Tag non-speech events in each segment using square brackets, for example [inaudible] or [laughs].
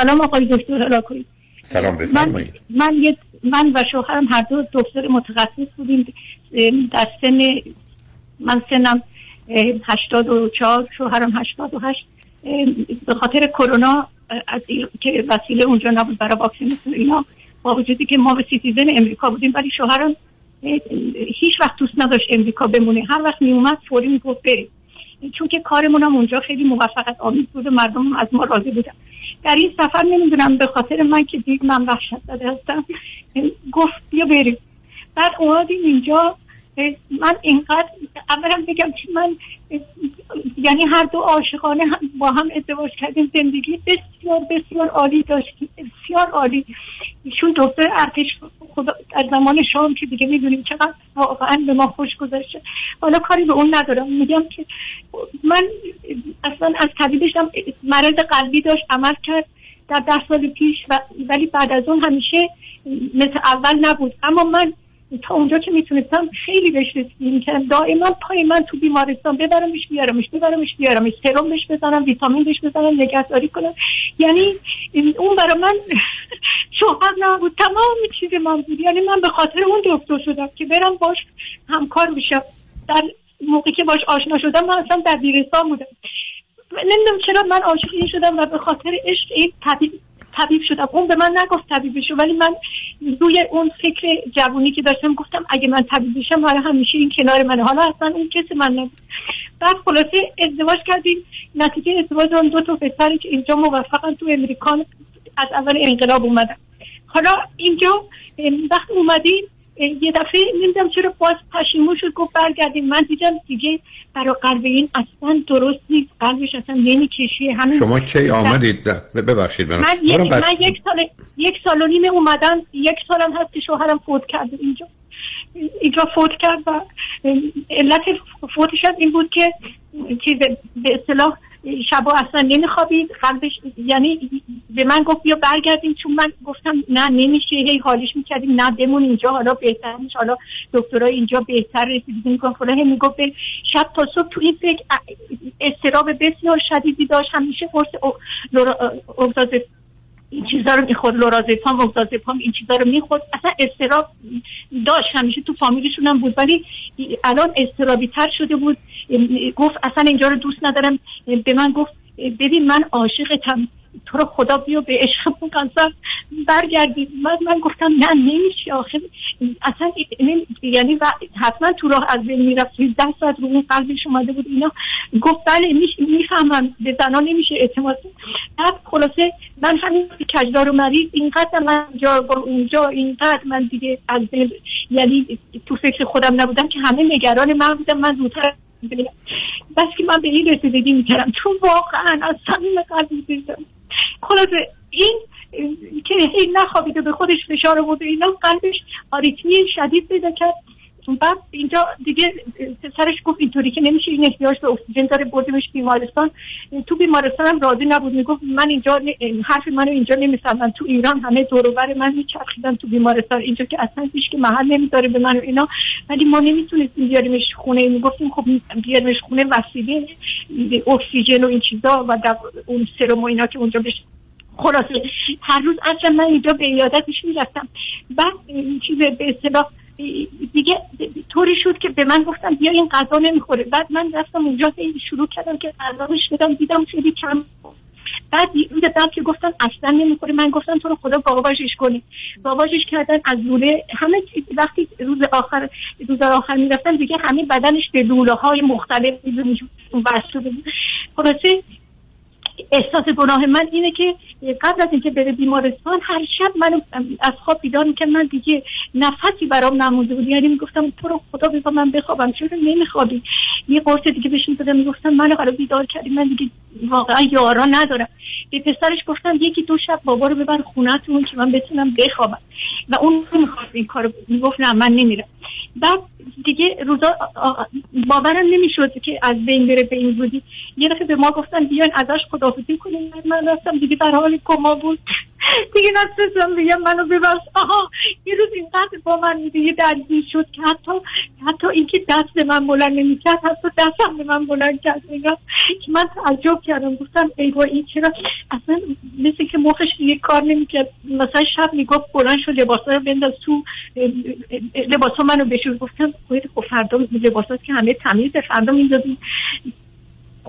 سلام آقای دکتر هلاکویی سلام بفرمایید. من, من, من و شوهرم هر دو دکتر متخصص بودیم. در سن من سنم هشتاد و چهار شوهرم هشتاد و هشت. به خاطر کرونا از که وسیله اونجا نبود برای واکسیناسیون اینا با وجودی که ما به citizen امریکا بودیم ولی شوهرم هیچ وقت دوست نداشت امریکا بمونه. هر وقت می اومد فوری می‌گفت بریم. چون که کارمون هم اونجا خیلی موفقت آمیز بود و مردم هم از ما راضی بودن. در این سفر نمی‌دونم به خاطر من که دید من وحشت داده هستم گفت بیا بریم. بعد اومدیم اینجا من اینقدر اولا بگم که من یعنی هر دو عاشقانه با هم ازدواج کردیم زندگی بسیار بسیار عالی داشتیم بسیار عالی. ایشون دکتر ارتش خدا از زمان شام که دیگه می‌دونیم چقدر واقعا به ما خوش گذاشته حالا کاری به اون ندارم. میگم که من اصلا از طبیبشم مرض قلبی داشت عمل کرد در ده سال پیش و ولی بعد از اون همیشه مثل اول نبود. اما من تا اونجا که می‌تونستم خیلی بهش رسیدگی که دائما پای من تو بیمارستان ببرمش بیارمش ببرمش بیارمش. سرم بهش بزنم ویتامین بهش بزنم نگهداری کنم. یعنی اون برای من [laughs] شوهر نبود. تمام چیز من بود. یعنی من به خاطر اون دکتر شدم که برم باش همکار بشم. در موقعی که باش آشنا شدم من اصلا در بیرستان بودم. نمی‌دونم چرا من عاشق این شدم و به خاطر عشق این طبیب طبیب شدم. اون به من نگفت طبیب بشو ولی من روی اون فکر جوونی که داشتم گفتم اگه من طبیب بشم حالا همیشه این کنار منه. حالا اصلا اون کسی من نبود. بعد خلاصه ازدواج کردیم. نتیجه ازدواج اون دو تا پسری که اینجا موفقن تو امریکا از اول انقلاب اومدن. حالا اینجا وقت اومدیم یه دفعه نمی‌دونم چرا باز پشیمون شد گفت برگردیم. من دیدم دیگه برای قلب این اصلا درست نیست. قلبش اصلا نمی‌کشه همین شما کی آمدید؟ ببخشید من, من, یک, من یک سال یک سال و نیم اومدم. یک سالم هست که شوهرم فوت کرده اینجا. اینجا فوت کرد و علت فوتش این بود که چیز به اصطلاح شبا اصلا نمیخوابید. قلبش یعنی به من گفت بیا برگردیم چون من گفتم نه نمیشه. هی حالش می‌کردیم. نه بمون اینجا. حالا بهتر میشه حالا دکترها اینجا بهتر رسیدگی می‌کنن. فلان. هی می‌گفت شب تا صبح تو این فکر استراب بسیار شدیدی داشت. همیشه قرص اگزازه این چیزا رو می‌خورد. لورازپام اگزازپام این چیزا رو می‌خورد. اصلا استراب داشت. همیشه تو فامیلشون هم بود. ولی الان استرابی تر شده بود. گفت اصلا اینجا رو دوست ندارم. به من گفت ببین من عاشقتم. تو رو خدا بیا به عشق قصر برگردی. من, من گفتم نه نمیشه آخه. اصلا یعنی حتما تو راه از بین می‌رفت ده ساعت رو اون قلبش اومده بود. اینا گفت بله می‌فهمم. به زنان نمیشه اعتماد بعد خلاصه من همین کجدار و مریض اینقدر من جا اونجا اینقدر من دیگه از یعنی تو فکر خودم نبودم که همه نگران من بودم. من زودتر بس که من به این رسیدگی می‌کردم. چون واقعا از صمیم قلبی دیدم خلاصه این که هی نخوابیده به خودش فشار آورد اینا قلبش آریتمی شدید پیدا کرد. بعد اینجا دیگه سرش گفت اینطوری که نمیشه این احتیاج به اکسیژن داره بردیمش بیمارستان. تو بیمارستان هم راضی نبود می‌گفت من اینجا حرف منو اینجا نمی‌فهمن. تو ایران همه دور من میچرخیدن تو بیمارستان. اینجا که اصلا هیچ که محل نمی‌ذاره به من اینا. ولی ما نمی‌تونستیم بیاریمش خونه. می‌گفتیم خب بیاریمش خونه وسیله اکسیژن و این چیزا و اون سرم و اینا که اونجا بشه خلاصه. هر روز اصلا من اینجا به ایادتش می‌رفتم. بعد این چیز به اصطلاح دیگه طوری شد که به من گفتم بیا این غذا نمی‌خوره. بعد من رفتم اونجا شروع کردم که غذا بدم دیدم خیلی کم بعد دیدم که گفتم اصلا نمی‌خوره من گفتم تو رو خدا باباجش کنی. باباجش کردن از لوله. همه وقتی روز آخر روز آخر می‌رفتن دیگه همه بدنش به لوله های مختلف بود خلاصه احساس گناه من اینه که قبل از اینکه بره بیمارستان هر شب منو از خواب بیدار می‌کرد. من دیگه نفسی برام نمونده بود. یعنی می‌گفتم تو رو خدا بذار من بخوابم. چرا نمیخوابی؟ یه قرص دیگه بهش می‌دادم می‌گفتم منو قرار بیدار کردی. من دیگه واقعا یارا ندارم. به پسرش گفتم یکی دو شب بابا رو ببر خونهتون که من بتونم بخوابم. و اون نمی‌خواست این کارو می‌گفت نه من نمیرم. بعد دیگه روزا باورم نمی‌شد که از بین بره به این بودی یه دفعه به ما گفتن بیاین ازش خدافزی کنیم من رفتم دیگه در حال کما بود. [laughs] دیگه نتونستم بگم منو ببخش. آها یه روز اینقدر با من دیگه درگیر شد که حتی حتی اینکه دست به من بلند نمی‌کرد حتی دستم به من بلند کرد. اینا که من تعجب کردم. گفتم ای با این چرا؟ اصلا مثل که مخش دیگه کار نمی‌کرد. مثلا شب می‌گفت بلند شد لباسا رو بنداز تو لباسا منو بشور. گفتم خب فردا لباسا که همه تمیز فردا میندازیم.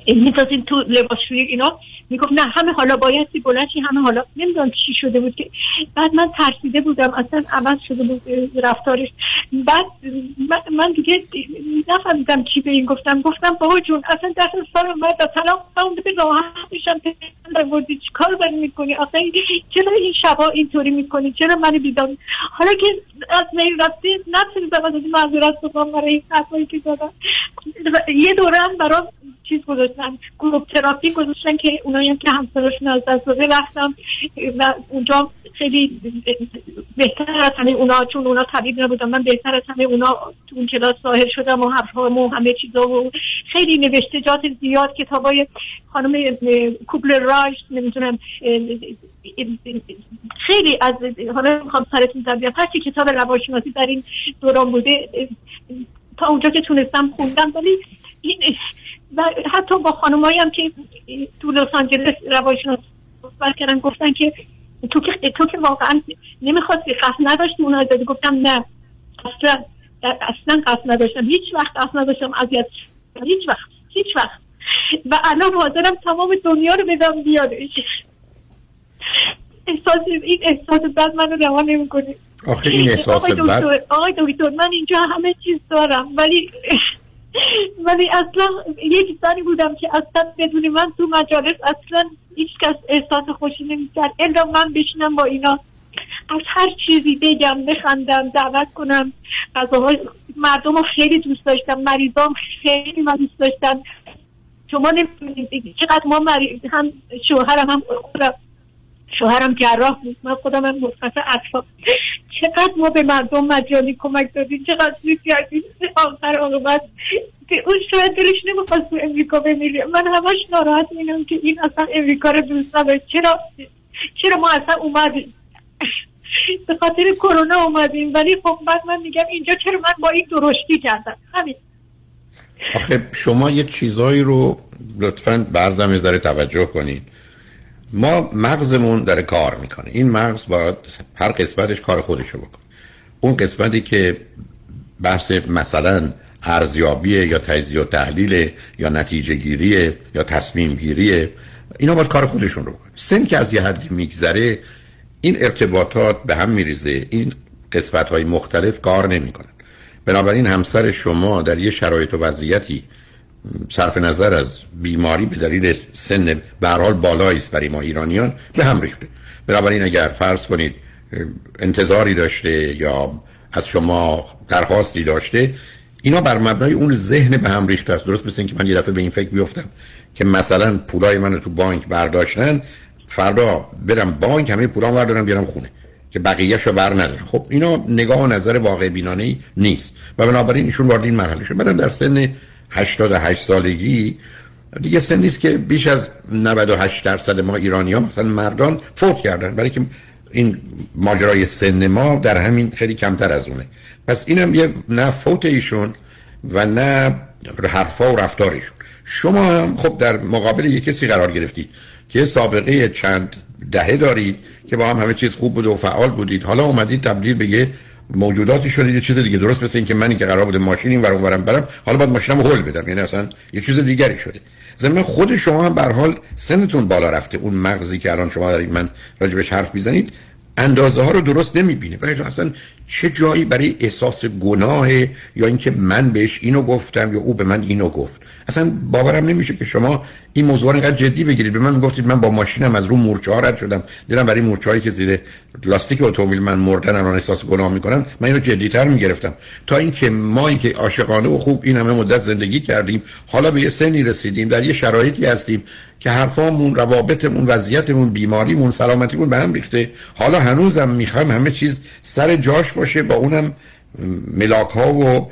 میتازیم تو لباسشویی اینا. می‌گفت نه همه حالا بایستی بلنشی همه حالا. نمی‌دونم چی شده بود که. بعد من ترسیده بودم اصلا عوض شده بود رفتارش. بعد من دیگه نفهمیدم چی به این گفتم. گفتم بابا جون اصلا دست سال من در طلاق به راحت میشم بردی چی کار باید می‌کنی؟ آخه چرا این شبا اینطوری می‌کنی؟ چرا من بیدم حالا که از میل رفتی نتونیدم از معذرت بکنم برای این که دادم یه دوره هم برام چیز گذاشتن گروپ تراپی گذاشتن که اونایی هم که همسرشون از دست داده رفتم و اونجا خیلی بهتر از همه اونا چون اونا طبیب نبودن من بهتر از همه اونا تو اون کلاس ظاهر شدم و حرفام و همه چیزا و خیلی نوشته زیاد کتابای خانم کوبل رایش نمی‌تونم خیلی از حالا می‌خوام سرتون در هرچی کتاب روانشناسی در این دوران بوده تا اونجا که تونستم خوندم ولی این و حتی با خانمایی هم که تو لس آنجلس روانشناس صحبت کردن گفتن که تو که تو که واقعا نمی‌خواستی قصد نداشتی اونها دادی گفتم نه اصلا اصلا قصد نداشتم. هیچ وقت قصد نداشتم اذیت هیچ وقت هیچ وقت. و الان حاضرم تمام دنیا رو بدم بیادش احساس این احساس بد منو روان نمی‌کنه. آخه این احساس آقای دکتر من اینجا همه چیز دارم ولی ولی اصلا یک زنی بودم که اصلا بدون من تو مجالس اصلا هیچ کس احساس خوشی نمی‌کرد. الا من بشینم با اینا از هر چیزی بگم بخندم دعوت کنم. غذاهای مردم رو خیلی دوست داشتم مریضام خیلی من دوست داشتم. شما نمی‌دونید چقدر ما مریض هم شوهرم هم خودم. شوهرم جراح بود. من خودم هم مصفت اطفال. چقدر ما به مردم مجانی کمک دادیم چقدر زود کردیم. آخر آقابت اون شاید دلش نمی‌خواست تو امریکا بمیره. من همش ناراحت میدم که این اصلا امریکا رو دوست نداره. چرا؟ چرا ما اصلا اومدیم؟ به خاطر کرونا اومدیم. ولی خب بعد من میگم اینجا چرا من با این درشتی کردم؟ همین. آخه شما یه چیزایی رو لطفا برزم ذره توجه کنید. ما مغزمون داره کار می‌کنه. این مغز باید هر قسمتش کار خودشو بکنه. اون قسمتی که بحث مثلا ارزیابی یا تجزیه و تحلیل یا نتیجه گیریه یا تصمیم گیریه اینا باید کار خودشون رو بکنه. سن که از یه حدی میگذره این ارتباطات به هم میریزه. این قسمت های مختلف کار نمی‌کنن. بنابراین همسر شما در یه شرایط و وضعیتی صرف نظر از بیماری به دلیل سن به حال بالایی است برای ما ایرانیان به هم ریخته. بنابراین اگر فرض کنید انتظاری داشته یا از شما درخواستی داشته اینا بر مبنای اون ذهن به هم ریخته است. درست مثل که من یه دفعه به این فکر بیفتم که مثلا پولای من رو تو بانک برداشتن فردا برم بانک همه پولام بردارم بیارم خونه که بقیه‌شو رو بر ندارم. خب اینا نگاه و نظر واقع بینانه نیست. و بنابراین ایشون وارد این مرحله شد. بعدم در سن 88 سالگی. دیگه سن نیست که بیش از 98 درصد ما ایرانی ها مثلا مردان فوت کردن برای که این ماجرای سن ما در همین خیلی کمتر از اونه. پس اینم یه نه فوت ایشون و نه حرفا و رفتارشون شما هم خب در مقابل یه کسی قرار گرفتید که سابقه چند دهه دارید که با هم همه چیز خوب بود و فعال بودید. حالا اومدید تبدیل به یه موجوداتی شده یه چیز دیگه. درست مثل اینکه منی که قرار بوده ماشین این ورون ورم برم حالا باید ماشینم هول بدم. یعنی اصلا یه چیز دیگری شده. ضمن خود شما هم به حال سنتون بالا رفته. اون مغزی که الان شما دارید من راجبش حرف می‌زنید اندازه ها رو درست نمی‌بینه. ولی اصلا چه جایی برای احساس گناه یا اینکه من بهش اینو گفتم یا او به من اینو گفت؟ اصلا باورم نمیشه که شما این موضوع اینقدر جدی بگیرید. به من گفتید من با ماشینم از رو مورچه ها رد شدم. دیدم برای مورچه که زیر لاستیک اتومبیل من مردن الان احساس گناه می‌کنن من اینو جدیتر می‌گرفتم. تا اینکه ما که عاشقانه و خوب این همه مدت زندگی کردیم حالا به یه سنی رسیدیم در یه شرایطی هستیم که حرفامون روابطمون وضعیتمون بیماریمون سلامتیمون به هم ریخته. حالا هنوزم می‌خوایم همه چیز سر جاش باشه با اونم ملاک ها و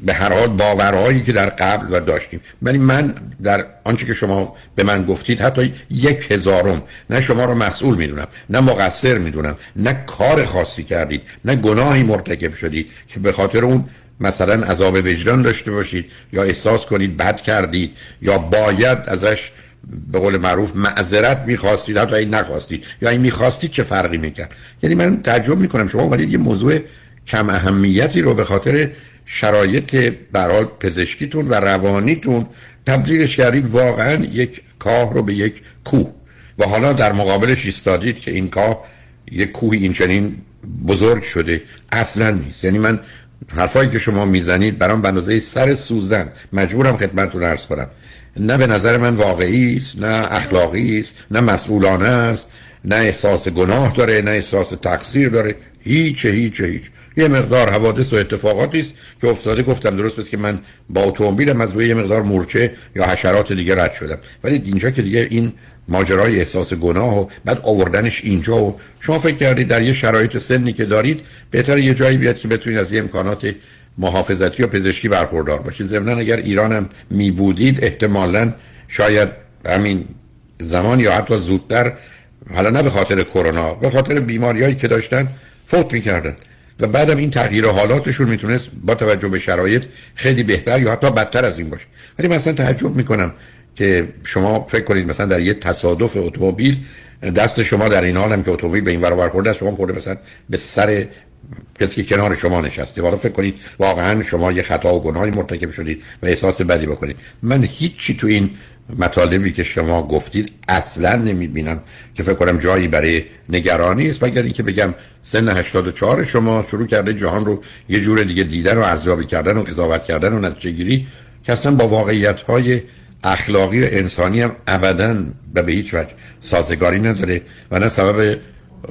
به هر حال باورهایی که در قبل و داشتیم. ولی من در آنچه که شما به من گفتید حتی یک هزارم نه شما رو مسئول می‌دونم نه مقصر می‌دونم نه کار خاصی کردید نه گناهی مرتکب شدید که به خاطر اون مثلا عذاب وجدان داشته باشید یا احساس کنید بد کردید یا باید ازش به قول معروف معذرت می‌خواستید حتی این نخواستید. یا این می‌خواستید چه فرقی می‌کرد؟ یعنی من تعجب می‌کنم. شما اومدید یه موضوع کم اهمیتی رو به خاطر شرایط برحال پزشکیتون و روانیتون تبدیلش کردید واقعا یک کاه رو به یک کوه. و حالا در مقابلش ایستادید که این کاه یک کوه این چنین بزرگ شده. اصلا نیست. یعنی من حرفایی که شما می‌زنید برام به اندازه سر سوزن. مجبورم خدمتتون عرض کنم. نه به نظر من واقعی است نه اخلاقی است نه مسئولانه است نه احساس گناه داره نه احساس تقصیر داره. هیچ هیچ هیچ. یه مقدار حوادث و اتفاقاتی است که افتاده گفتم درست بس که من با اتومبیلم از روی یه مقدار مورچه یا حشرات دیگه رد شدم. ولی اینجا که دیگه این ماجرای احساس گناه و بعد آوردنش اینجا و شما فکر کردید در یه شرایط سنی که دارید بهتر یه جایی بیاد که بتونید از یه امکانات محافظتی و پزشکی برخوردار باشید. ضمن اگر ایرانم می بودید احتمالا شاید همین زمان یا حتی زودتر حالا نه به خاطر کرونا به خاطر بیماریایی که داشتن فوت می‌کردن. و بعدم این تغییر حالاتشون می‌تونست با توجه به شرایط خیلی بهتر یا حتی بدتر از این باشه. ولی مثلا تعجب می‌کنم که شما فکر کنید مثلا در یه تصادف اتومبیل دست شما در این حالم که اتومبیل به این ور خورده شما خورده مثلا به سر کسی که کنار شما نشسته. حالا فکر کنید واقعا شما یه خطا و گناهی مرتکب شدید و احساس بدی بکنید. من هیچی تو این مطالبی که شما گفتید اصلا نمی‌بینم که فکر کنم جایی برای نگرانی است مگر اینکه بگم سن 84 شما شروع کرده جهان رو یه جور دیگه دیدن و ارزیابی کردن و قضاوت کردن و نتیجه گیری که اصلا با واقعیت های اخلاقی و انسانی هم ابدا به هیچ وجه سازگاری نداره و نه سبب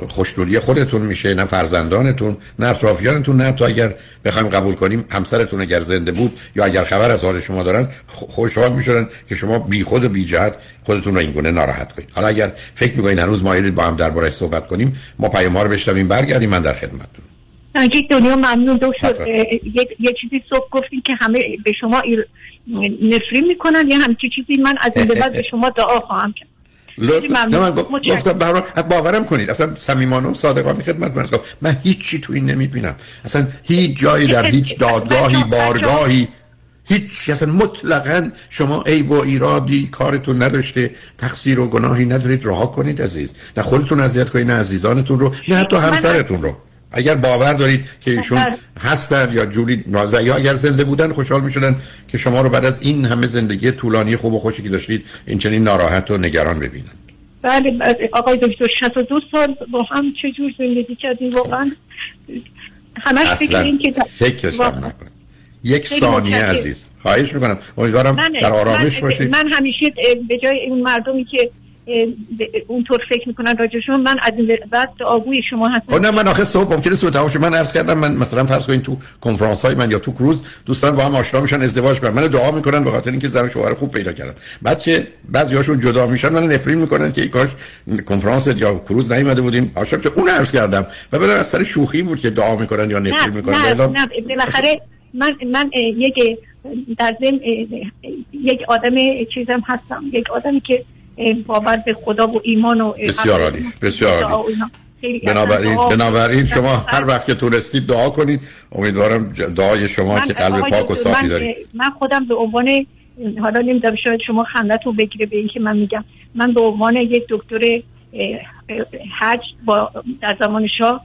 خوشدوری خودتون میشه نه فرزندانتون نه اطرافیانتون نه تا اگر بخوایم قبول کنیم همسرتون اگر زنده بود یا اگر خبر از حال شما دارن خوشحال می‌شدن که شما بی خود و بی جهت خودتون رو این گونه ناراحت کنید. حالا اگر فکر می‌کنید هنوز مایلید با هم درباره صحبت کنیم ما پیام ها رو بشنویم برگردیم من در خدمتتون. یک دنیا ممنون. دکتر یه چیزی صبح گفتین که همه به شما نفرین می‌کنن یه همچی چیزی من از این به بعد به شما دعا خواهم کرد. نه من گفتم باورم کنید. اصلا صمیمانه و صادقانه خدمت من من هیچی تو این نمی‌بینم. اصلا هیچ جایی در هیچ [laughs] دادگاهی بارگاهی هیچ اصلا مطلقا شما عیب و ایرادی کارتون نداشته تقصیر و گناهی ندارید. رها کنید عزیز. نه خودتون اذیت کنید نه عزیزانتون رو نه حتی همسرتون رو. اگر باور دارید که ایشون هستن یا جوری یا اگر زنده بودن خوشحال می‌شدن که شما رو بعد از این همه زندگی طولانی خوب و خوشی که داشتید این چنین ناراحت و نگران ببینن. بله آقای دکتر 62 سال با هم چجور زندگی کردیم؟ واقعا همش فکر که فکرش هم نکن یک ثانیه عزیز. خواهش می‌کنم. امیدوارم در آرامش باشید. من همیشه به جای اون مردمی که اونطور فکر می‌کنن راجشون من از این بعد آگوی شما هستم. خب نه من آخه صبح ممکنه سو تماشا من عرض کردم من مثلا فرض کنین تو کنفرانس های من یا تو کروز دوستان با هم آشنا میشن ازدواج کنن من دعا می‌کنن به خاطر اینکه زن شوهر خوب پیدا کردن. بعد که بعضیاشون جدا میشن من نفرین می‌کنن که کاش کنفرانس یا کروز نیومده بودیم. عاشق که اون عرض کردم و بعد از سر شوخی بود که دعا می‌کنن یا نفرین می‌کنن. نه نه, نه بالاخره من من یک در ضمن یک آدم چیزم هستم. یک آدمی که باور به خدا و ایمان و بسیار عالی بسیار عالی. بنابراین بنابراین شما هر وقت که تونستید دعا کنید. امیدوارم دعای شما که قلب پاک و صافی دارید. من خودم به عنوان حالا نمی‌دونم شاید شما خندتون بگیره به اینکه من میگم. من به عنوان یک دکتر حج با در زمان شاه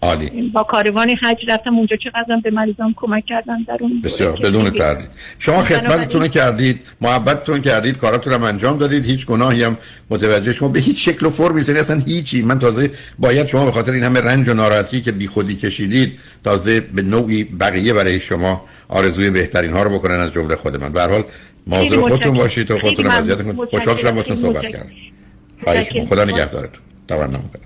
با کاروان حج رفتم. اونجا چقدر به مریضان کمک کردن در اون بسیار بدون تردید. شما خدمتتون کردید محبتتون کردید کاراتون هم انجام دادید. هیچ گناهی هم متوجه شما به هیچ شکل و فرمی اصلا هیچی. من تازه باید شما به خاطر این همه رنج و ناراحتی که بیخودی کشیدید تازه به نوعی بقیه برای شما آرزوی بهترین ها رو بکنن از جمله خود من به هر حال مواظب خودتون باشید و خودتون اذیت کنید. خوشحال شدم باهاتون صحبت کردم. خدا نگهدارتون. تمنا می‌کنم